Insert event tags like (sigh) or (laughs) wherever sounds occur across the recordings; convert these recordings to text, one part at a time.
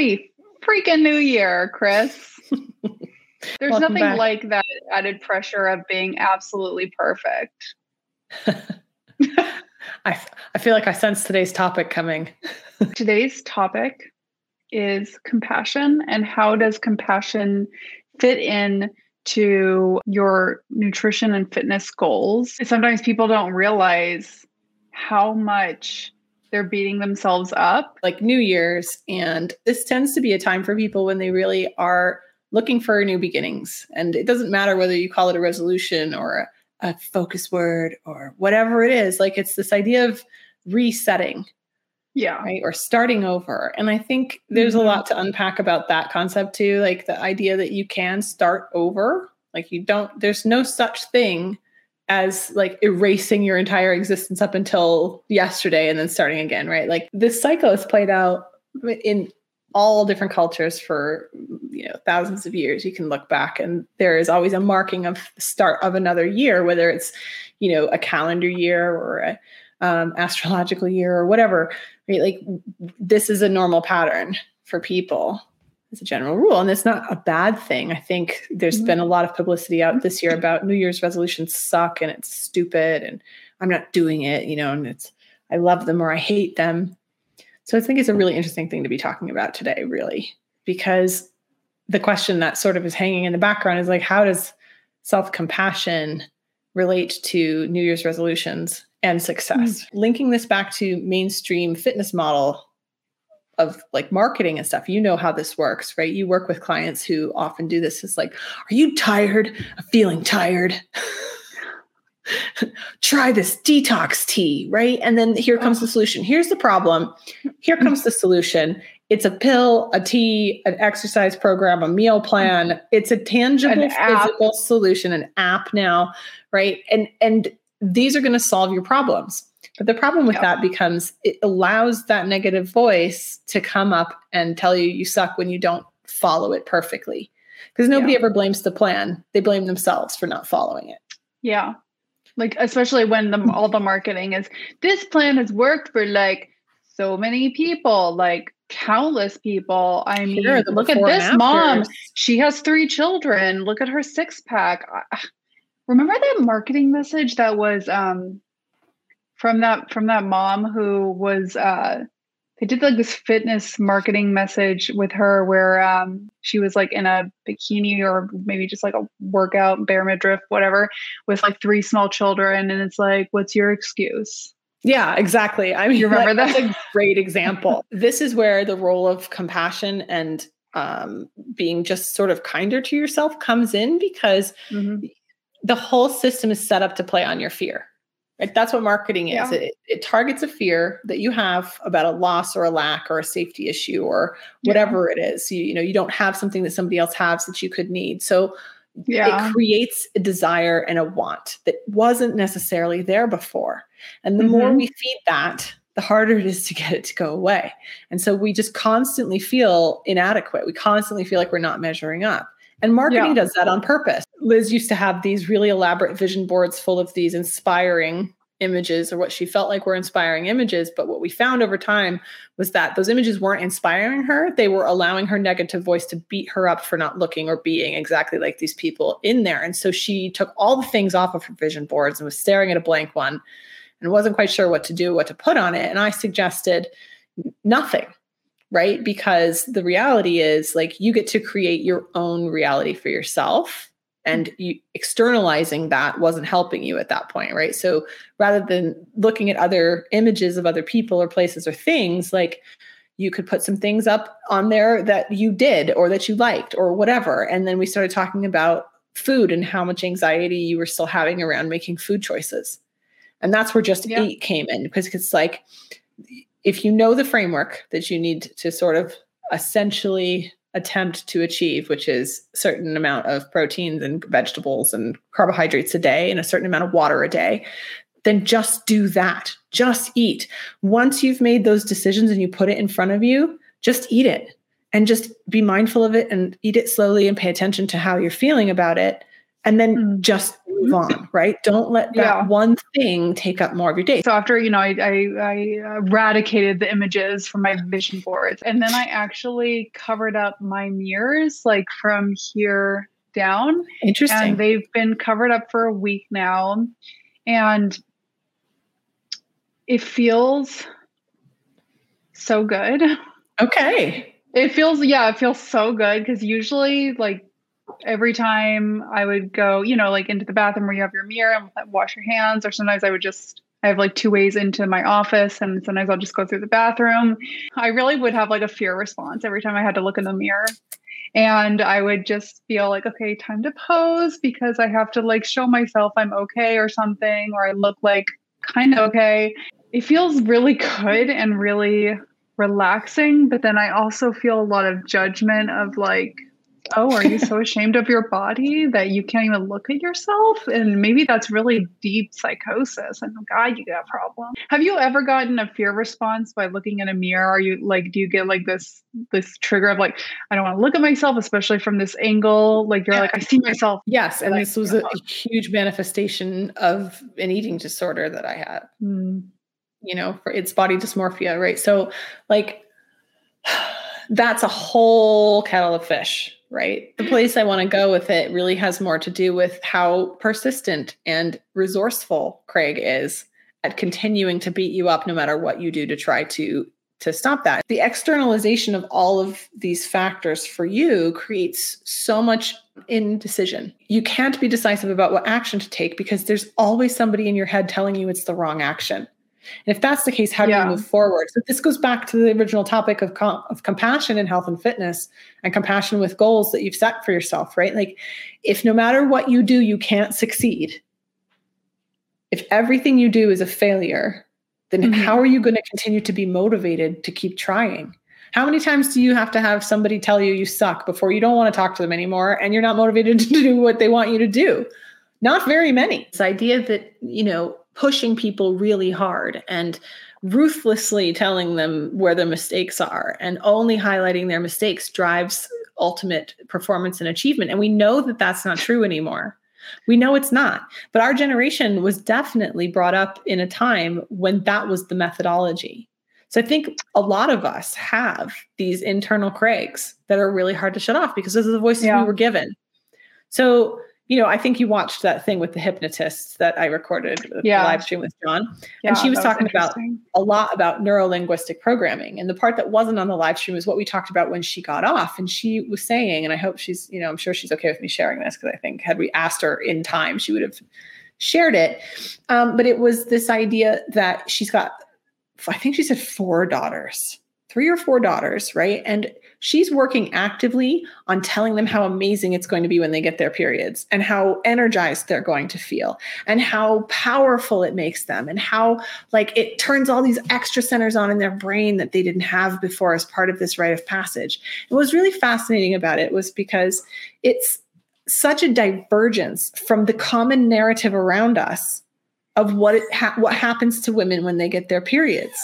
Happy freaking New Year, Chris. (laughs) There's Welcome nothing back. like that added pressure of being absolutely perfect. (laughs) I, I feel like I sense today's topic coming. (laughs) Today's topic is compassion and how does compassion fit in to your nutrition and fitness goals. Sometimes people don't realize how much they're beating themselves up. Like New Year's, and this tends to be a time for people when they really are looking for new beginnings. And it doesn't matter whether you call it a resolution or a, a focus word or whatever it is, like it's this idea of resetting Yeah. right or starting over and i think there's Mhm. a lot to unpack about that concept too like the idea that you can start over like you don't there's no such thing as like erasing your entire existence up until yesterday and then starting again right? Like this cycle has played out in all different cultures for you know thousands of years. You can look back and there is always a marking of the start of another year whether it's you know a calendar year or a um, astrological year or whatever right? Like this is a normal pattern for people as a general rule and it's not a bad thing. I think there's Mhm. been a lot of publicity out this year about new year's resolutions suck and it's stupid and i'm not doing it you know and it's i love them or i hate them. So i think it's a really interesting thing to be talking about today really because the question that sort of is hanging in the background is like how does self-compassion relate to new year's resolutions and success? Linking this back to mainstream fitness model of like marketing and stuff. You know how this works right? You work with clients who often do this. It's like are you tired of feeling tired? (laughs) Try this detox tea right? And then here comes the solution. Here's the problem. Here mm-hmm. comes the solution. It's a pill a tea an exercise program a meal plan. Mm-hmm. It's a tangible An app. physical solution an app now right? And and these are going to solve your problems but the problem with Yeah. that becomes it allows that negative voice to come up and tell you you suck when you don't follow it perfectly because nobody Yeah. ever blames the plan they blame themselves for not following it Yeah. Like especially when the all the marketing is this plan has worked for like so many people, like countless people. I mean, look at this mom. She has three children. Look at her six pack. Remember that marketing message that was um from that from that mom who was uh they did like this fitness marketing message with her where um she was like in a bikini or maybe just like a workout bare midriff whatever with like three small children and it's like what's your excuse Yeah, exactly. I mean, You remember that's that? a (laughs) great example. this is where the role of compassion and um, being just sort of kinder to yourself comes in because the whole system is set up to play on your fear. Right? That's what marketing is. Yeah. It, it targets a fear that you have about a loss or a lack or a safety issue or whatever it is. You, you know, you don't have something that somebody else has that you could need. So yeah it creates a desire and a want that wasn't necessarily there before. And the more Mhm. we feed that, the harder it is to get it to go away. And so we just constantly feel inadequate. We constantly feel like we're not measuring up. And marketing Yeah. does that on purpose. Liz used to have these really elaborate vision boards full of these inspiring images or what she felt like were inspiring images. But what we found over time was that those images weren't inspiring her. They were allowing her negative voice to beat her up for not looking or being exactly like these people in there. And so she took all the things off of her vision boards and was staring at a blank one and wasn't quite sure what to do, what to put on it. And I suggested nothing, right? Because the reality is like you get to create your own reality for yourself. And mm-hmm. you externalizing that wasn't helping you at that point, right? So rather than looking at other images of other people or places or things, like you could put some things up on there that you did or that you liked or whatever. And then we started talking about food and how much anxiety you were still having around making food choices. And that's where just Yeah. eight came in because it's like if you know the framework that you need to sort of essentially attempt to achieve, which is certain amount of proteins and vegetables and carbohydrates a day and a certain amount of water a day, then just do that. Just eat. Once you've made those decisions and you put it in front of you, just eat it and just be mindful of it and eat it slowly and pay attention to how you're feeling about it. And then Mm. just move mm-hmm. on, right? Don't let that Yeah. one thing take up more of your day. So after you know, I, I, I eradicated the images from my vision boards, and then I actually covered up my mirrors like from here down, Interesting. and they've been covered up for a week now, and it feels so good. okay. It feels yeah, it feels so good because usually like every time I would go, you know, like into the bathroom where you have your mirror and wash your hands, or sometimes I would just I have like two ways into my office and sometimes I'll just go through the bathroom. I really would have like a fear response every time I had to look in the mirror. And I would just feel like, okay, time to pose because I have to like show myself I'm okay or something, or I look like kind of okay. It feels really good and really relaxing, but then I also feel a lot of judgment of like, oh, are you so (laughs) ashamed of your body that you can't even look at yourself? And maybe that's really deep psychosis. And God, you got a problem. Have you ever gotten a fear response by looking in a mirror? Are you like, do you get like this this trigger of like, I don't want to look at myself, especially from this angle? Like you're like, I see myself. Yes, and Like, this was a, a huge manifestation of an eating disorder that I had. Hmm. you know, for its body dysmorphia, right? So, like, (sighs) that's a whole kettle of fish, right? The mm-hmm. place I want to go with it really has more to do with how persistent and resourceful Craig is at continuing to beat you up no matter what you do to try to to stop that. The externalization of all of these factors for you creates so much indecision. You can't be decisive about what action to take because there's always somebody in your head telling you it's the wrong action. And if that's the case, how do Yeah. you move forward? So this goes back to the original topic of, com- of compassion in health and fitness and compassion with goals that you've set for yourself, right? Like if no matter what you do, you can't succeed, if everything you do is a failure, then Mhm. how are you going to continue to be motivated to keep trying? How many times do you have to have somebody tell you you suck before you don't want to talk to them anymore and you're not motivated (laughs) to do what they want you to do? Not very many. This idea that, you know, pushing people really hard and ruthlessly telling them where their mistakes are and only highlighting their mistakes drives ultimate performance and achievement. And we know that that's not true anymore. We know it's not. But our generation was definitely brought up in a time when that was the methodology. So I think a lot of us have these internal Craigs that are really hard to shut off because those are the voices Yeah. we were given. So, you know, I think you watched that thing with the hypnotists that I recorded, the live stream with John. Yeah, and she was that talking about a lot about neuro linguistic programming. And the part that wasn't on the live stream is what we talked about when she got off. And she was saying, and I hope she's, you know, I'm sure she's okay with me sharing this because I think had we asked her in time, she would have shared it. Um, but it was this idea that she's got, I think she said four daughters, three or four daughters, right? And she's working actively on telling them how amazing it's going to be when they get their periods and how energized they're going to feel and how powerful it makes them and how like it turns all these extra centers on in their brain that they didn't have before as part of this rite of passage. And what was really fascinating about it was because it's such a divergence from the common narrative around us of what it ha- what happens to women when they get their periods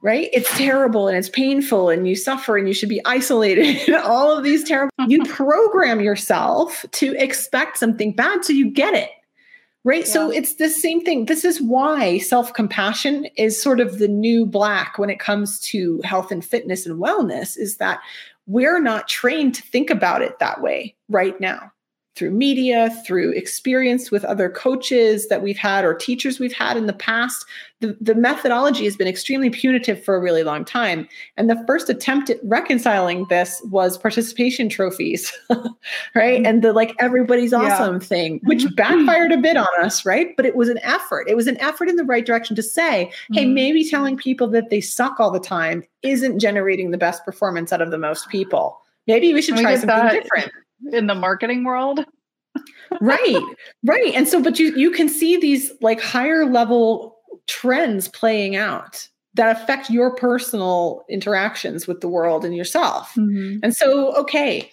Right? It's terrible and it's painful and you suffer and you should be isolated (laughs) all of these terrible you (laughs) program yourself to expect something bad so you get it right? So it's the same thing. This is why self-compassion is sort of the new black when it comes to health and fitness and wellness is that we're not trained to think about it that way right now through media, through experience with other coaches that we've had or teachers we've had in the past. The, the methodology has been extremely punitive for a really long time. And the first attempt at reconciling this was participation trophies, (laughs) right? And the like everybody's Yeah. awesome thing, which backfired a bit (clears throat) on us, right? But it was an effort. It was an effort in the right direction to say, hey, Mhm. maybe telling people that they suck all the time isn't generating the best performance out of the most people. Maybe we should try get something that. different in the marketing world. right right. And so but you you can see these like higher level trends playing out that affect your personal interactions with the world and yourself. Mm-hmm. And so okay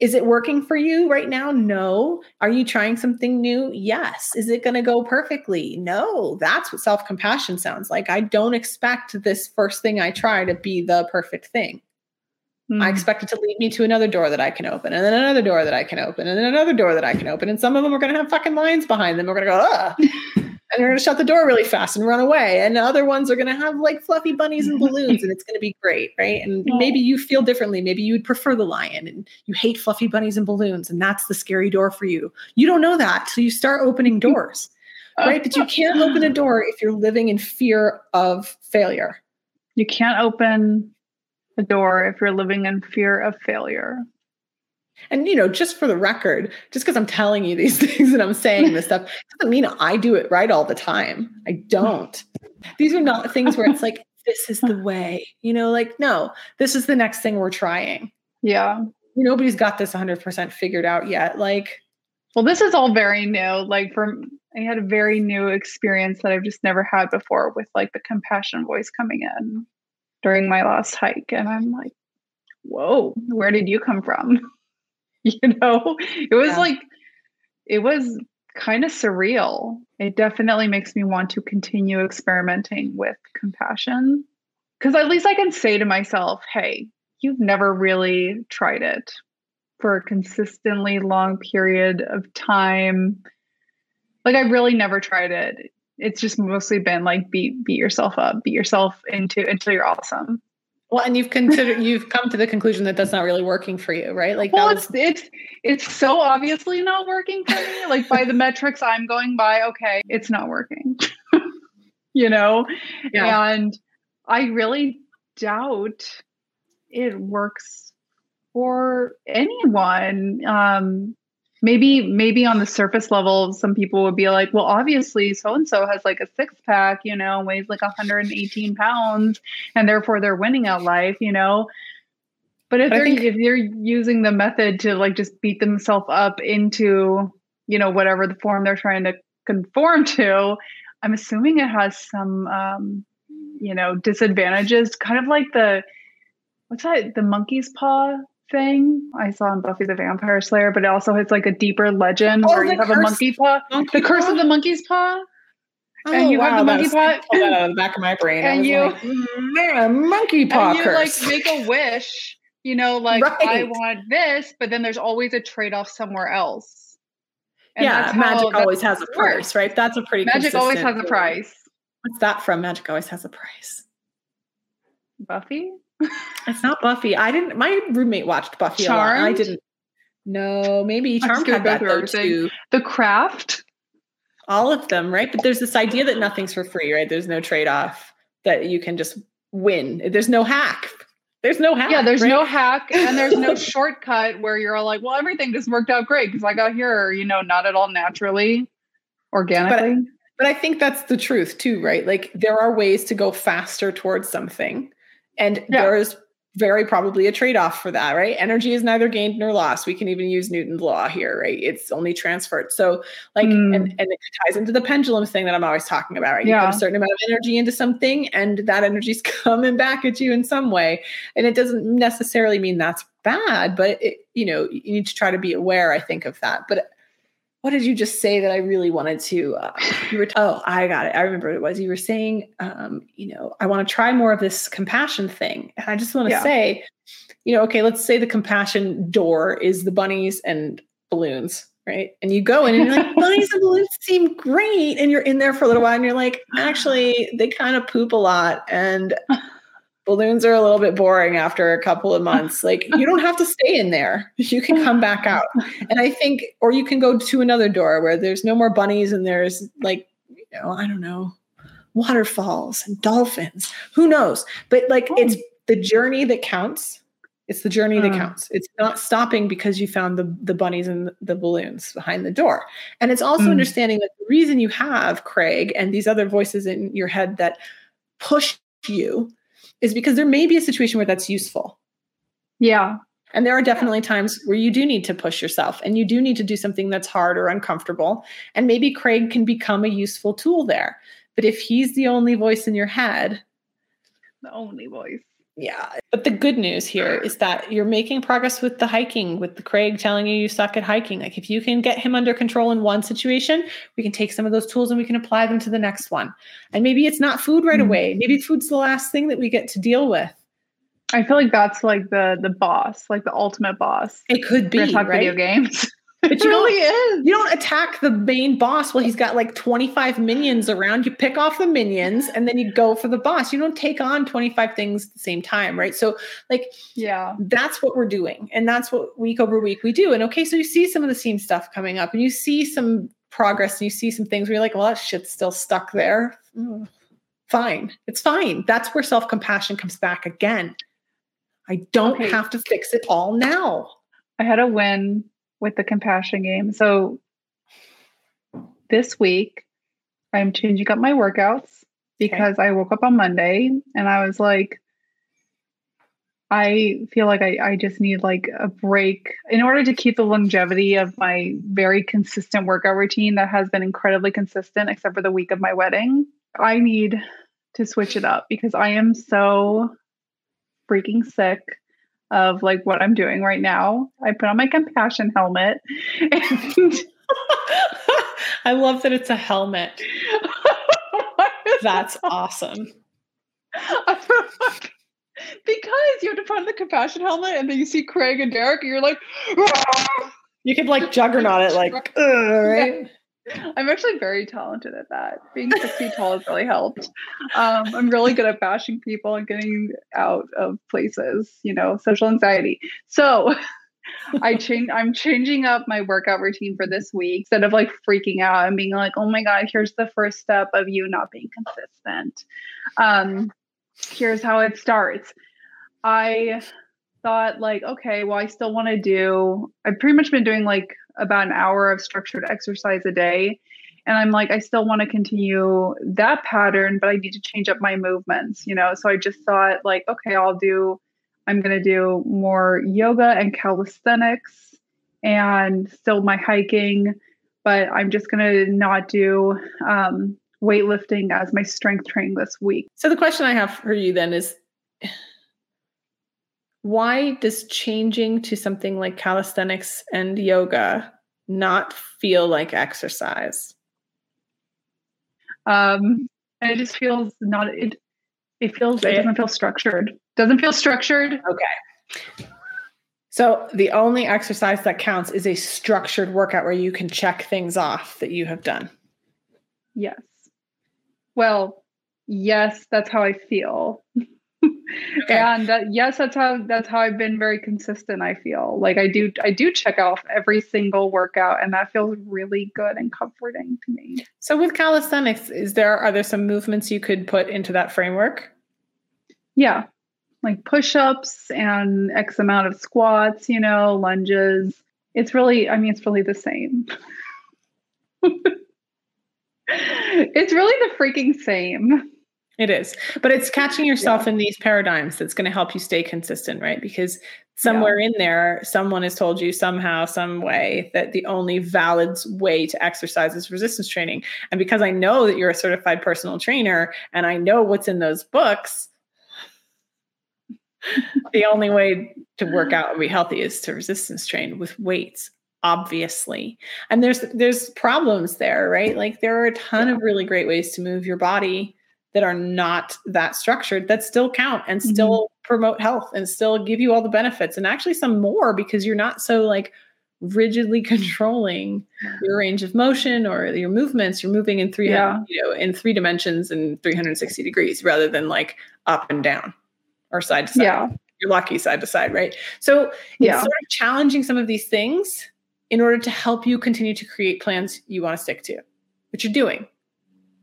is it working for you right now? No. Are you trying something new? Yes. Is it going to go perfectly? No. That's what self-compassion sounds like. I don't expect this first thing i try to be the perfect thing Mm. I expect it to lead me to another door that I can open, and then another door that I can open, and then another door that I can open. And some of them are going to have fucking lines behind them. We're going to go, ah, (laughs) and they're going to shut the door really fast and run away. And other ones are going to have like fluffy bunnies and balloons, and it's going to be great, right? And (laughs) maybe you feel differently. Maybe you would prefer the lion, and you hate fluffy bunnies and balloons, and that's the scary door for you. You don't know that till you start opening (laughs) doors, right? But you can't open a door if you're living in fear of failure. You can't open a door if you're living in fear of failure. And you know, just for the record, just because I'm telling you these (laughs) things and I'm saying this stuff doesn't mean I do it right all the time. I don't. These are not things where it's like, this is the way, you know, like, no, this is the next thing we're trying. Yeah. Nobody's got this 100% figured out yet. Like, well, this is all very new. Like, for I had a very new experience that I've just never had before with like the compassion voice coming in during my last hike. And I'm like, whoa, where did you come from? (laughs) you know, it was yeah. like, it was kind of surreal. It definitely makes me want to continue experimenting with compassion. Because at least I can say to myself, hey, you've never really tried it for a consistently long period of time. Like, I really never tried it it's just mostly been like beat beat yourself up, beat yourself into until you're awesome. Well, and you've considered (laughs) you've come to the conclusion that that's not really working for you, right? Like, well, was- it's it's it's so obviously not working for me. Like by the metrics I'm going by, okay, it's not working. (laughs) you know, yeah. and I really doubt it works for anyone. Um, maybe maybe on the surface level some people would be like well obviously so and so has like a six pack you know weighs like 118 pounds and therefore they're winning at life you know? But if they're think, if they're using the method to like just beat themselves up into you know whatever the form they're trying to conform (laughs) to i'm assuming it has some um you know disadvantages kind of like the what's that the monkey's paw thing I saw in Buffy the Vampire Slayer, but it also has like a deeper legend oh, where you have a monkey paw. Monkey the curse of the monkey's paw. Oh, and you wow, have the monkey paw. Out of the back of my brain. And you, like, man, monkey paw and you curse. like make a wish. You know, like right. I want this, but then there's always a trade off somewhere else. And yeah, magic always has a price, right? That's a pretty magic always has a price. What's that from? Magic always has a price. Buffy it's not Buffy. I didn't. My roommate watched Buffy Charmed? a lot. I didn't. No, maybe Charmed had that though too. The Craft. All of them, right? But there's this idea that nothing's for free, right? There's no trade off that you can just win. There's no hack. There's no hack. Yeah, there's right? no hack and there's no (laughs) shortcut where you're all like, well, everything just worked out great because I got here, you know, not at all naturally, organically. But, but I think that's the truth too, right? Like there are ways to go faster towards something. And yeah. there is very probably a trade-off for that, right? Energy is neither gained nor lost. We can even use Newton's law here, right? It's only transferred. So like mm. and, and it ties into the pendulum thing that I'm always talking about, right? Yeah. You put a certain amount of energy into something and that energy's (laughs) coming back at you in some way. And it doesn't necessarily mean that's bad, but it, you know, you need to try to be aware, I think, of that. But what did you just say that I really wanted to? Uh, (sighs) you were, oh, I got it. I remember what it was. You were saying, um, you know, I want to try more of this compassion thing. And I just want to yeah. say, you know, okay, let's say the compassion door is the bunnies and balloons, right? And you go in and you're like, (laughs) bunnies and balloons seem great. And you're in there for a little while and you're like, (sighs) actually, they kind of poop a lot. And balloons are a little bit boring after a couple of months. Like (laughs) you don't have to stay in there. You can come back (laughs) out. And I think, or you can go to another door where there's no more bunnies and there's like, you know, I don't know, waterfalls and dolphins. Who knows? But like oh. it's the journey that counts. It's the journey that uh. counts. It's not stopping because you found the, the bunnies and the balloons behind the door. And it's also mm. understanding that the reason you have Craig and these other voices in your head that push you is because there may be a situation where that's useful. Yeah. And there are definitely times where you do need to push yourself and you do need to do something that's hard or uncomfortable. And maybe Craig can become a useful tool there. But if he's the only voice in your head, the only voice. Yeah. But the good news here is that you're making progress with the hiking, with the Craig telling you you suck at hiking. Like if you can get him under control in one situation, we can take some of those tools and we can apply them to the next one. And maybe it's not food right mm-hmm. away. Maybe food's the last thing that we get to deal with. I feel like that's like the the boss, like the ultimate boss. It could be Talk right? video games. (laughs) But it you really is. You don't attack the main boss while he's got like 25 minions around. You pick off the minions and then you go for the boss. You don't take on 25 things at the same time, right? So, like, Yeah. that's what we're doing. And that's what week over week we do. And okay, so you see some of the same stuff coming up and you see some progress and you see some things where you're like, well, that shit's still stuck there. Mm, Fine. It's fine. That's where self compassion comes back again. I don't Okay. have to fix it all now. I had a win with the compassion game. So this week, I'm changing up my workouts because I woke up on Monday and I was like, I feel like I, I just need like a break in order to keep the longevity of my very consistent workout routine that has been incredibly consistent, except for the week of my wedding. I need to switch it up because I am so freaking sick of like what I'm doing right now. I put on my compassion helmet and (laughs) (laughs) I love that it's a helmet. (laughs) That's awesome. because you have to put on the compassion helmet and then you see Craig and Derek and you're like! You could like juggernaut it, like, right? I'm actually very talented at that. Being six feet tall has really helped. Um, I'm really good at bashing people and getting out of places, you know, social anxiety. So I change I'm changing up my workout routine for this week instead of like freaking out and being like, oh my God, here's the first step of you not being consistent. Um, here's how it starts. I thought like, okay, well, I still want to do I've pretty much been doing like about an hour of structured exercise a day. And I'm like, I still want to continue that pattern, but I need to change up my movements, you know? So I just thought, like, okay, I'll do, I'm going to do more yoga and calisthenics and still my hiking, but I'm just going to not do um, weightlifting as my strength training this week. So the question I have for you then is why does changing to something like calisthenics and yoga not feel like exercise? Um, it just feels not, it, it feels, it. doesn't feel structured. Doesn't feel structured. Okay. So the only exercise that counts is a structured workout where you can check things off that you have done. Yes. Well, yes, that's how I feel. Okay. and uh, yes, that's how that's how I've been very consistent. I feel like I do I do check off every single workout, and that feels really good and comforting to me. So with calisthenics, is there are there some movements you could put into that framework? Yeah, like push-ups and X amount of squats, you know, lunges. It's really, I mean, it's really the same. (laughs) it's really the freaking same. It is, but it's catching yourself in these paradigms that's going to help you stay consistent, right? Because somewhere in there, someone has told you somehow, some way that the only valid way to exercise is resistance training. And because I know that you're a certified personal trainer and I know what's in those books, (laughs) the only way to work out and be healthy is to resistance train with weights obviously. And there's there's problems there right? Like there are a ton of really great ways to move your body that are not that structured that still count and mm-hmm. still promote health and still give you all the benefits and actually some more because you're not so like rigidly (laughs) controlling your range of motion or your movements you're moving in three Yeah. you know in three dimensions and 360 degrees rather than like up and down or side to side Yeah. you're lucky side to side right so it's Yeah. sort of challenging some of these things in order to help you continue to create plans you want to stick to which you're doing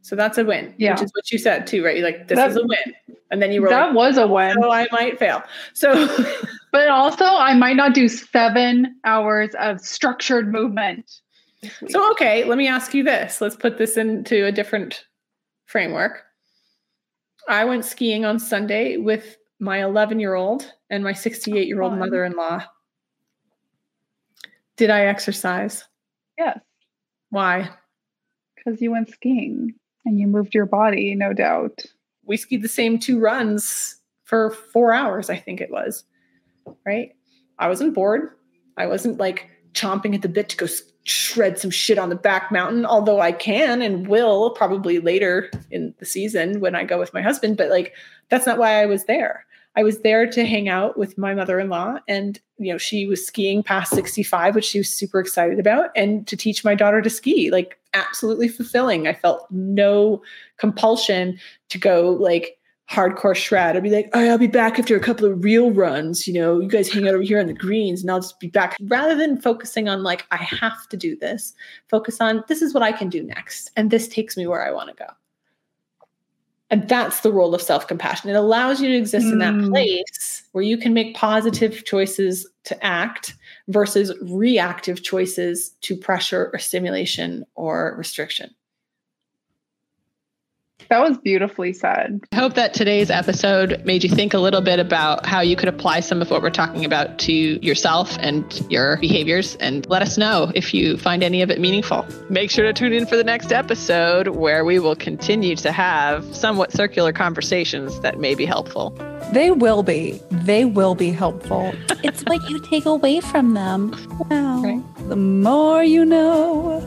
so that's a win Yeah. which is what you said too right You're like this That- is a win and then you were That like was a win. oh i might fail so (laughs) But also, I might not do seven hours of structured movement. So, okay, let me ask you this. Let's put this into a different framework. I went skiing on Sunday with my 11 year old and my 68 year old mother in law. Did I exercise? yes, Why? because you went skiing and you moved your body, no doubt. We skied the same two runs for four hours, I think it was. Right? I wasn't bored. I wasn't like chomping at the bit to go shred some shit on the back mountain, although I can and will probably later in the season when I go with my husband. But like, that's not why I was there. I was there to hang out with my mother-in-law and you know she was skiing past 65 which she was super excited about and to teach my daughter to ski like absolutely fulfilling. I felt no compulsion to go like hardcore shred. I'd be like, all right, I'll be back after a couple of real runs. You know, you guys hang out over here on the greens and I'll just be back. Rather than focusing on like, I have to do this, focus on this is what I can do next. And this takes me where I want to go. And that's the role of self compassion. It allows you to exist mm. in that mm. place where you can make positive choices to act versus reactive choices to pressure or stimulation or restriction. That was beautifully said. I hope that today's episode made you think a little bit about how you could apply some of what we're talking about to yourself and your behaviors. And let us know if you find any of it meaningful. Make sure to tune in for the next episode where we will continue to have somewhat circular conversations that may be helpful. They will be. They will be helpful. (laughs) it's what you take away from them. Wow. Right. The more you know.